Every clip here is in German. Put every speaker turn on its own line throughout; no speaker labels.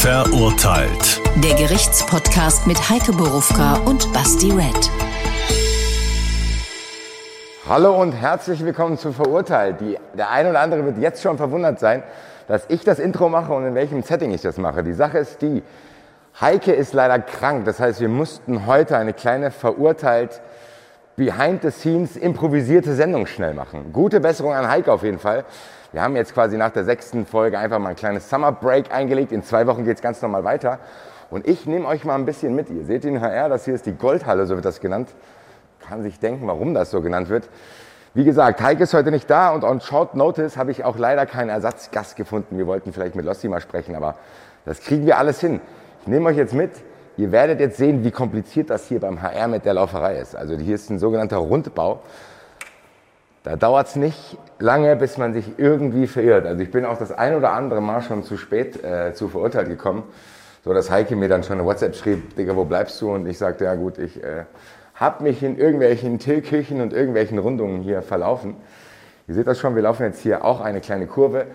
Verurteilt.
Der Gerichtspodcast mit Heike Borufka und Basti Red.
Hallo und herzlich willkommen zu Verurteilt. Die, der eine oder andere wird jetzt schon verwundert sein, dass ich das Intro mache und in welchem Setting ich das mache. Die Sache ist die, Heike ist leider krank. Das heißt, wir mussten heute eine kleine Verurteilt Behind the Scenes improvisierte Sendung schnell machen. Gute Besserung an Heike auf jeden Fall. Wir haben jetzt quasi nach der sechsten Folge einfach mal ein kleines Summer Break eingelegt. In zwei Wochen geht es ganz normal weiter. Und ich nehme euch mal ein bisschen mit. Ihr seht den HR, das hier ist die Goldhalle, so wird das genannt. Kann sich denken, warum das so genannt wird. Wie gesagt, Heike ist heute nicht da und on short notice habe ich auch leider keinen Ersatzgast gefunden. Wir wollten vielleicht mit Lossi mal sprechen, aber das kriegen wir alles hin. Ich nehme euch jetzt mit. Ihr werdet jetzt sehen, wie kompliziert das hier beim HR mit der Lauferei ist. Also hier ist ein sogenannter Rundbau. Da dauert es nicht lange, bis man sich irgendwie verirrt. Also ich bin auch das ein oder andere Mal schon zu spät äh, zu verurteilt gekommen, so dass Heike mir dann schon eine WhatsApp schrieb, Digga, wo bleibst du? Und ich sagte, ja gut, ich äh, habe mich in irgendwelchen Tillküchen und irgendwelchen Rundungen hier verlaufen. Ihr seht das schon, wir laufen jetzt hier auch eine kleine Kurve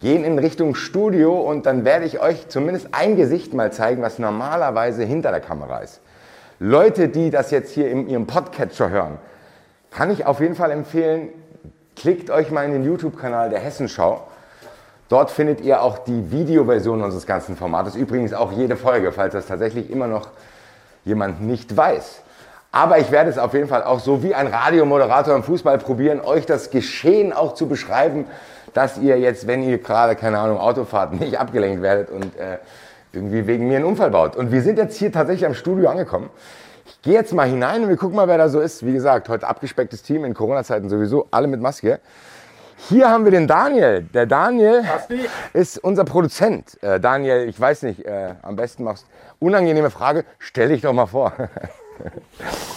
gehen in Richtung Studio und dann werde ich euch zumindest ein Gesicht mal zeigen, was normalerweise hinter der Kamera ist. Leute, die das jetzt hier in ihrem Podcatcher hören, kann ich auf jeden Fall empfehlen, klickt euch mal in den YouTube-Kanal der Hessenschau. Dort findet ihr auch die Videoversion unseres ganzen Formates. Übrigens auch jede Folge, falls das tatsächlich immer noch jemand nicht weiß. Aber ich werde es auf jeden Fall auch so wie ein Radiomoderator im Fußball probieren, euch das Geschehen auch zu beschreiben, dass ihr jetzt, wenn ihr gerade, keine Ahnung, Auto fahrt, nicht abgelenkt werdet und äh, irgendwie wegen mir einen Unfall baut. Und wir sind jetzt hier tatsächlich am Studio angekommen. Ich gehe jetzt mal hinein und wir gucken mal, wer da so ist. Wie gesagt, heute abgespecktes Team in Corona-Zeiten sowieso, alle mit Maske. Hier haben wir den Daniel. Der Daniel ist unser Produzent. Äh, Daniel, ich weiß nicht, äh, am besten machst unangenehme Frage, stell dich doch mal vor.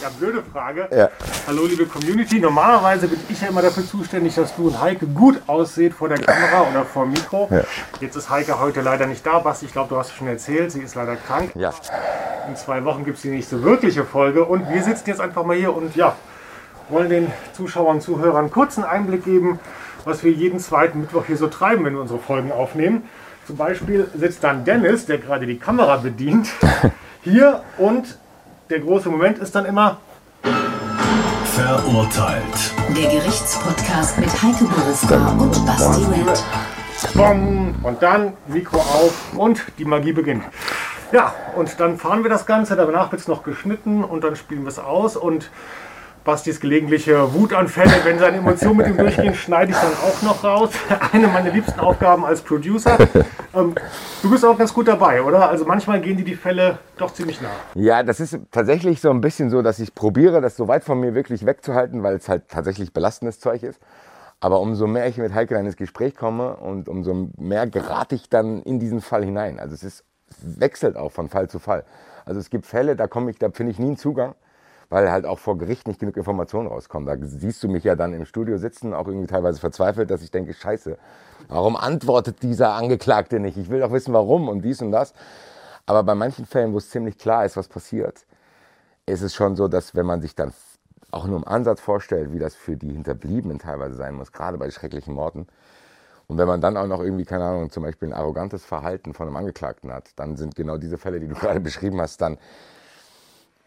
Ja, blöde Frage. Ja. Hallo, liebe Community. Normalerweise bin ich ja immer dafür zuständig, dass du und Heike gut aussieht vor der Kamera oder vor dem Mikro. Ja. Jetzt ist Heike heute leider nicht da. Basti, ich glaube, du hast es schon erzählt, sie ist leider krank.
Ja.
In zwei Wochen gibt es die nächste wirkliche Folge. Und wir sitzen jetzt einfach mal hier und ja, wollen den Zuschauern und Zuhörern einen kurzen Einblick geben, was wir jeden zweiten Mittwoch hier so treiben, wenn wir unsere Folgen aufnehmen. Zum Beispiel sitzt dann Dennis, der gerade die Kamera bedient, hier und der große Moment ist dann immer
Verurteilt.
Der Gerichtspodcast mit Heike Borufka und Basti Red.
Bom, und dann Mikro auf und die Magie beginnt. Ja, und dann fahren wir das Ganze, danach wird es noch geschnitten und dann spielen wir es aus und Bastis gelegentliche Wutanfälle, wenn seine Emotionen mit ihm durchgehen, schneide ich dann auch noch raus. Eine meiner liebsten Aufgaben als Producer. Ähm, du bist auch ganz gut dabei, oder? Also manchmal gehen dir die Fälle doch ziemlich nah.
Ja, das ist tatsächlich so ein bisschen so, dass ich probiere, das so weit von mir wirklich wegzuhalten, weil es halt tatsächlich belastendes Zeug ist. Aber umso mehr ich mit Heike dann ins Gespräch komme und umso mehr gerate ich dann in diesen Fall hinein. Also es ist, wechselt auch von Fall zu Fall. Also es gibt Fälle, da komme ich, da finde ich nie einen Zugang weil halt auch vor Gericht nicht genug Informationen rauskommen. Da siehst du mich ja dann im Studio sitzen, auch irgendwie teilweise verzweifelt, dass ich denke, scheiße, warum antwortet dieser Angeklagte nicht? Ich will doch wissen, warum und dies und das. Aber bei manchen Fällen, wo es ziemlich klar ist, was passiert, ist es schon so, dass wenn man sich dann auch nur im Ansatz vorstellt, wie das für die Hinterbliebenen teilweise sein muss, gerade bei schrecklichen Morden, und wenn man dann auch noch irgendwie, keine Ahnung, zum Beispiel ein arrogantes Verhalten von einem Angeklagten hat, dann sind genau diese Fälle, die du gerade beschrieben hast, dann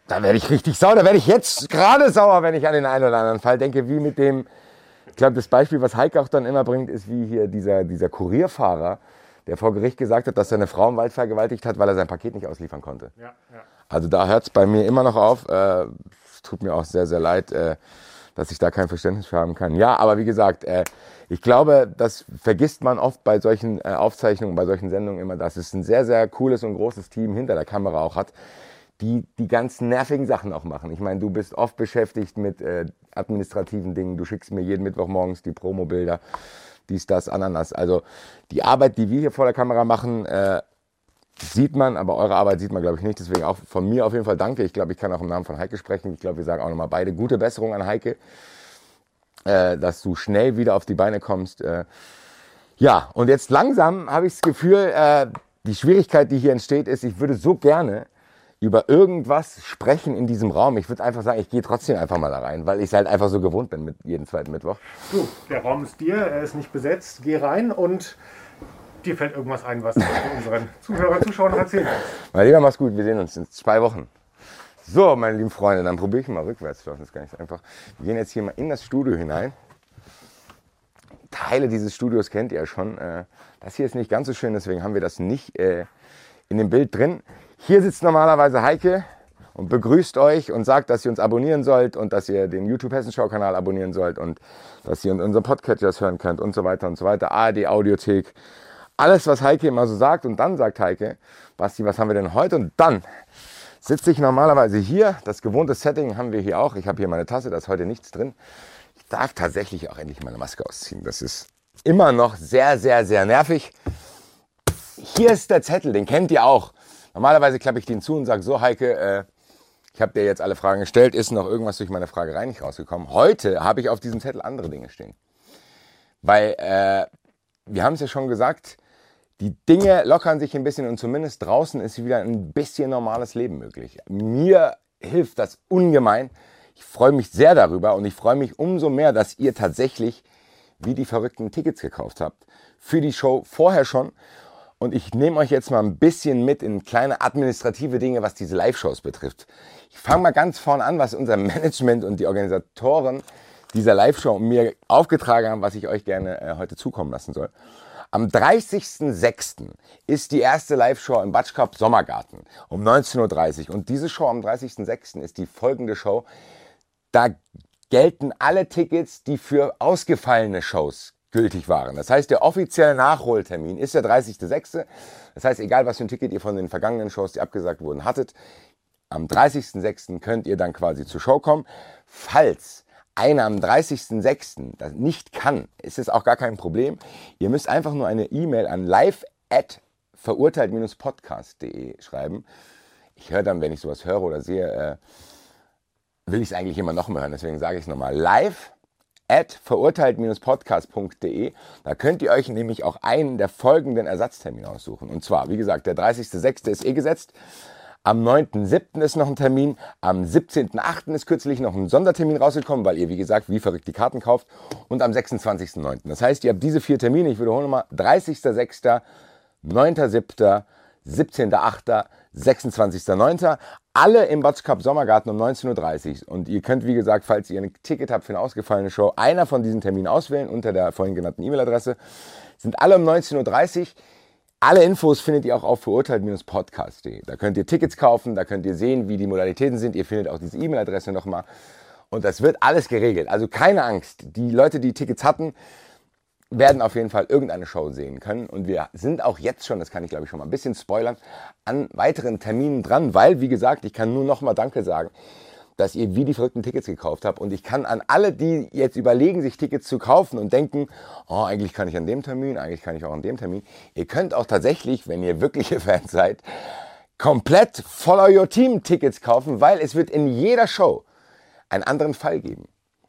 da werde ich richtig sauer. Da werde ich jetzt gerade sauer, wenn ich an den einen oder anderen Fall denke, wie mit dem, ich glaube, das Beispiel, was Heike auch dann immer bringt, ist wie hier dieser, dieser Kurierfahrer, der vor Gericht gesagt hat, dass er eine Frau im Wald vergewaltigt hat, weil er sein Paket nicht ausliefern konnte. Ja, ja. Also da hört es bei mir immer noch auf. Äh, es tut mir auch sehr, sehr leid, äh, dass ich da kein Verständnis für haben kann. Ja, aber wie gesagt, äh, ich glaube, das vergisst man oft bei solchen äh, Aufzeichnungen, bei solchen Sendungen immer, dass es ein sehr, sehr cooles und großes Team hinter der Kamera auch hat, die die ganzen nervigen Sachen auch machen. Ich meine, du bist oft beschäftigt mit äh, administrativen Dingen. Du schickst mir jeden Mittwoch morgens die Promo-Bilder, dies, das, Ananas. Also die Arbeit, die wir hier vor der Kamera machen, äh, sieht man, aber eure Arbeit sieht man, glaube ich, nicht. Deswegen auch von mir auf jeden Fall danke. Ich glaube, ich kann auch im Namen von Heike sprechen. Ich glaube, wir sagen auch nochmal beide gute Besserung an Heike, äh, dass du schnell wieder auf die Beine kommst. Äh, ja, und jetzt langsam habe ich das Gefühl, äh, die Schwierigkeit, die hier entsteht, ist, ich würde so gerne über irgendwas sprechen in diesem Raum. Ich würde einfach sagen, ich gehe trotzdem einfach mal da rein, weil ich es halt einfach so gewohnt bin mit jedem zweiten Mittwoch.
Du, der Raum ist dir, er ist nicht besetzt. Geh rein und dir fällt irgendwas ein, was du unseren Zuhörern, Zuschauern erzählen kannst.
Mein Lieber, mach's gut. Wir sehen uns in zwei Wochen. So, meine lieben Freunde, dann probiere ich mal rückwärts zu laufen. Das ist gar nicht so einfach. Wir gehen jetzt hier mal in das Studio hinein. Teile dieses Studios kennt ihr schon. Äh, Das hier ist nicht ganz so schön, deswegen haben wir das nicht äh, in dem Bild drin. Hier sitzt normalerweise Heike und begrüßt euch und sagt, dass ihr uns abonnieren sollt und dass ihr den YouTube Hessenschau-Kanal abonnieren sollt und dass ihr unseren Podcatchers hören könnt und so weiter und so weiter. ARD Audiothek. Alles, was Heike immer so sagt. Und dann sagt Heike, Basti, was haben wir denn heute? Und dann sitze ich normalerweise hier. Das gewohnte Setting haben wir hier auch. Ich habe hier meine Tasse, da ist heute nichts drin. Ich darf tatsächlich auch endlich meine Maske ausziehen. Das ist immer noch sehr, sehr, sehr nervig. Hier ist der Zettel, den kennt ihr auch. Normalerweise klappe ich den zu und sage, so Heike, äh, ich habe dir jetzt alle Fragen gestellt, ist noch irgendwas durch meine Fragerei nicht rausgekommen. Heute habe ich auf diesem Zettel andere Dinge stehen. Weil, äh, wir haben es ja schon gesagt, die Dinge lockern sich ein bisschen und zumindest draußen ist wieder ein bisschen normales Leben möglich. Mir hilft das ungemein. Ich freue mich sehr darüber und ich freue mich umso mehr, dass ihr tatsächlich wie die verrückten Tickets gekauft habt. Für die Show vorher schon. Und ich nehme euch jetzt mal ein bisschen mit in kleine administrative Dinge, was diese Live-Shows betrifft. Ich fange mal ganz vorne an, was unser Management und die Organisatoren dieser Live-Show mir aufgetragen haben, was ich euch gerne äh, heute zukommen lassen soll. Am 30.06. ist die erste Live-Show im Batschkap Sommergarten um 19.30 Uhr. Und diese Show am 30.06. ist die folgende Show. Da gelten alle Tickets, die für ausgefallene Shows gültig waren. Das heißt, der offizielle Nachholtermin ist der 30.06. Das heißt, egal was für ein Ticket ihr von den vergangenen Shows, die abgesagt wurden, hattet, am 30.06. könnt ihr dann quasi zur Show kommen. Falls einer am 30.06. das nicht kann, ist es auch gar kein Problem. Ihr müsst einfach nur eine E-Mail an live at verurteilt-podcast.de schreiben. Ich höre dann, wenn ich sowas höre oder sehe, äh, will ich es eigentlich immer noch mal hören. Deswegen sage ich es nochmal. Live at verurteilt-podcast.de. Da könnt ihr euch nämlich auch einen der folgenden Ersatztermine aussuchen. Und zwar, wie gesagt, der 30.06. ist eh gesetzt. Am 9.7. ist noch ein Termin. Am 17.8. ist kürzlich noch ein Sondertermin rausgekommen, weil ihr, wie gesagt, wie verrückt die Karten kauft. Und am 26.9. Das heißt, ihr habt diese vier Termine. Ich wiederhole nochmal. 30.06., 9.7., 17.8., 26.09. Alle im Batsch Cup Sommergarten um 19.30 Uhr. Und ihr könnt, wie gesagt, falls ihr ein Ticket habt für eine ausgefallene Show, einer von diesen Terminen auswählen unter der vorhin genannten E-Mail-Adresse. Sind alle um 19.30 Uhr. Alle Infos findet ihr auch auf verurteilt-podcast.de. Da könnt ihr Tickets kaufen, da könnt ihr sehen, wie die Modalitäten sind. Ihr findet auch diese E-Mail-Adresse nochmal. Und das wird alles geregelt. Also keine Angst. Die Leute, die Tickets hatten, werden auf jeden Fall irgendeine Show sehen können. Und wir sind auch jetzt schon, das kann ich glaube ich schon mal ein bisschen spoilern, an weiteren Terminen dran, weil, wie gesagt, ich kann nur noch mal Danke sagen, dass ihr wie die verrückten Tickets gekauft habt. Und ich kann an alle, die jetzt überlegen, sich Tickets zu kaufen und denken, oh, eigentlich kann ich an dem Termin, eigentlich kann ich auch an dem Termin. Ihr könnt auch tatsächlich, wenn ihr wirkliche Fans seid, komplett Follow Your Team Tickets kaufen, weil es wird in jeder Show einen anderen Fall geben.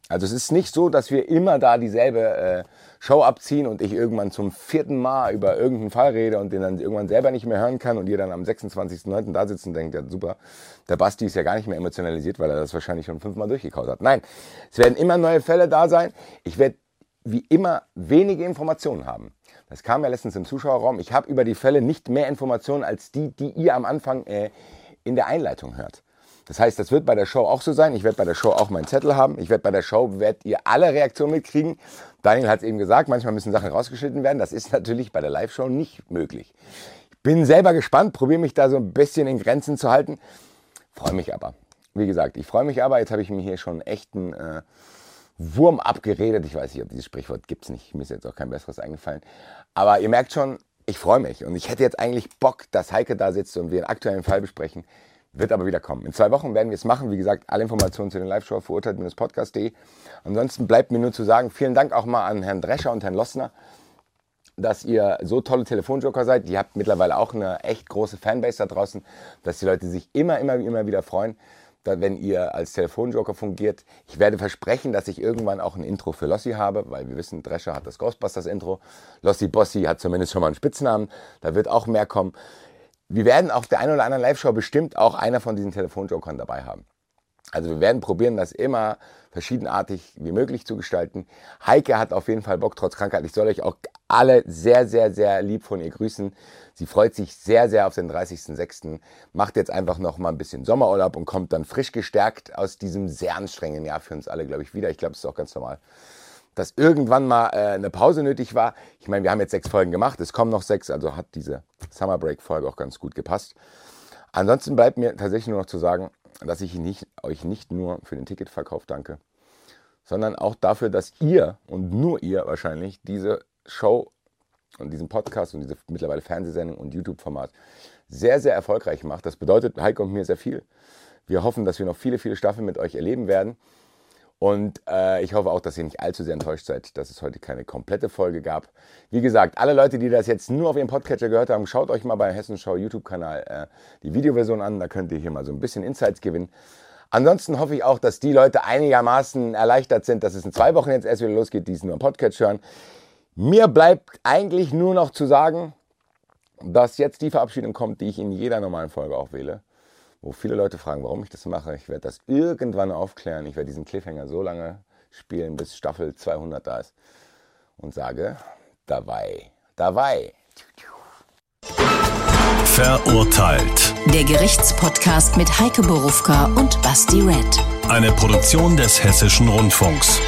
Also es ist nicht so, dass wir immer da dieselbe äh, Show abziehen und ich irgendwann zum vierten Mal über irgendeinen Fall rede und den dann irgendwann selber nicht mehr hören kann und ihr dann am 26.09. da sitzen und denkt, ja super, der Basti ist ja gar nicht mehr emotionalisiert, weil er das wahrscheinlich schon fünfmal durchgekaut hat. Nein, es werden immer neue Fälle da sein. Ich werde wie immer wenige Informationen haben. Das kam ja letztens im Zuschauerraum. Ich habe über die Fälle nicht mehr Informationen als die, die ihr am Anfang äh, in der Einleitung hört. Das heißt, das wird bei der Show auch so sein. Ich werde bei der Show auch meinen Zettel haben. Ich werde bei der Show, werdet ihr alle Reaktionen mitkriegen. Daniel hat es eben gesagt, manchmal müssen Sachen rausgeschnitten werden. Das ist natürlich bei der Live-Show nicht möglich. Ich bin selber gespannt, probiere mich da so ein bisschen in Grenzen zu halten. Freue mich aber. Wie gesagt, ich freue mich aber. Jetzt habe ich mir hier schon echt einen äh, Wurm abgeredet. Ich weiß nicht, ob dieses Sprichwort gibt es nicht. Mir ist jetzt auch kein besseres eingefallen. Aber ihr merkt schon, ich freue mich. Und ich hätte jetzt eigentlich Bock, dass Heike da sitzt und wir einen aktuellen Fall besprechen. Wird aber wieder kommen. In zwei Wochen werden wir es machen. Wie gesagt, alle Informationen zu den Live-Show verurteilt-podcast.de. Ansonsten bleibt mir nur zu sagen, vielen Dank auch mal an Herrn Drescher und Herrn Lossner, dass ihr so tolle Telefonjoker seid. Ihr habt mittlerweile auch eine echt große Fanbase da draußen, dass die Leute sich immer, immer, immer wieder freuen, wenn ihr als Telefonjoker fungiert. Ich werde versprechen, dass ich irgendwann auch ein Intro für Lossi habe, weil wir wissen, Drescher hat das Ghostbusters-Intro. Lossi Bossi hat zumindest schon mal einen Spitznamen. Da wird auch mehr kommen. Wir werden auf der einen oder anderen Live-Show bestimmt auch einer von diesen Telefonjokern dabei haben. Also wir werden probieren, das immer verschiedenartig wie möglich zu gestalten. Heike hat auf jeden Fall Bock trotz Krankheit. Ich soll euch auch alle sehr, sehr, sehr lieb von ihr grüßen. Sie freut sich sehr, sehr auf den 30.06. Macht jetzt einfach noch mal ein bisschen Sommerurlaub und kommt dann frisch gestärkt aus diesem sehr anstrengenden Jahr für uns alle, glaube ich, wieder. Ich glaube, es ist auch ganz normal dass irgendwann mal äh, eine Pause nötig war. Ich meine, wir haben jetzt sechs Folgen gemacht, es kommen noch sechs, also hat diese Summer Break Folge auch ganz gut gepasst. Ansonsten bleibt mir tatsächlich nur noch zu sagen, dass ich nicht, euch nicht nur für den Ticketverkauf danke, sondern auch dafür, dass ihr und nur ihr wahrscheinlich diese Show und diesen Podcast und diese mittlerweile Fernsehsendung und YouTube-Format sehr, sehr erfolgreich macht. Das bedeutet Heiko und mir sehr viel. Wir hoffen, dass wir noch viele, viele Staffeln mit euch erleben werden. Und äh, ich hoffe auch, dass ihr nicht allzu sehr enttäuscht seid, dass es heute keine komplette Folge gab. Wie gesagt, alle Leute, die das jetzt nur auf ihrem Podcatcher gehört haben, schaut euch mal beim Hessenschau YouTube-Kanal äh, die Videoversion an. Da könnt ihr hier mal so ein bisschen Insights gewinnen. Ansonsten hoffe ich auch, dass die Leute einigermaßen erleichtert sind, dass es in zwei Wochen jetzt erst wieder losgeht, die es nur im Podcast hören. Mir bleibt eigentlich nur noch zu sagen, dass jetzt die Verabschiedung kommt, die ich in jeder normalen Folge auch wähle wo viele Leute fragen, warum ich das mache. Ich werde das irgendwann aufklären. Ich werde diesen Cliffhanger so lange spielen, bis Staffel 200 da ist. Und sage, dabei, dabei.
Verurteilt. Der Gerichtspodcast mit Heike Borufka und Basti Red.
Eine Produktion des Hessischen Rundfunks.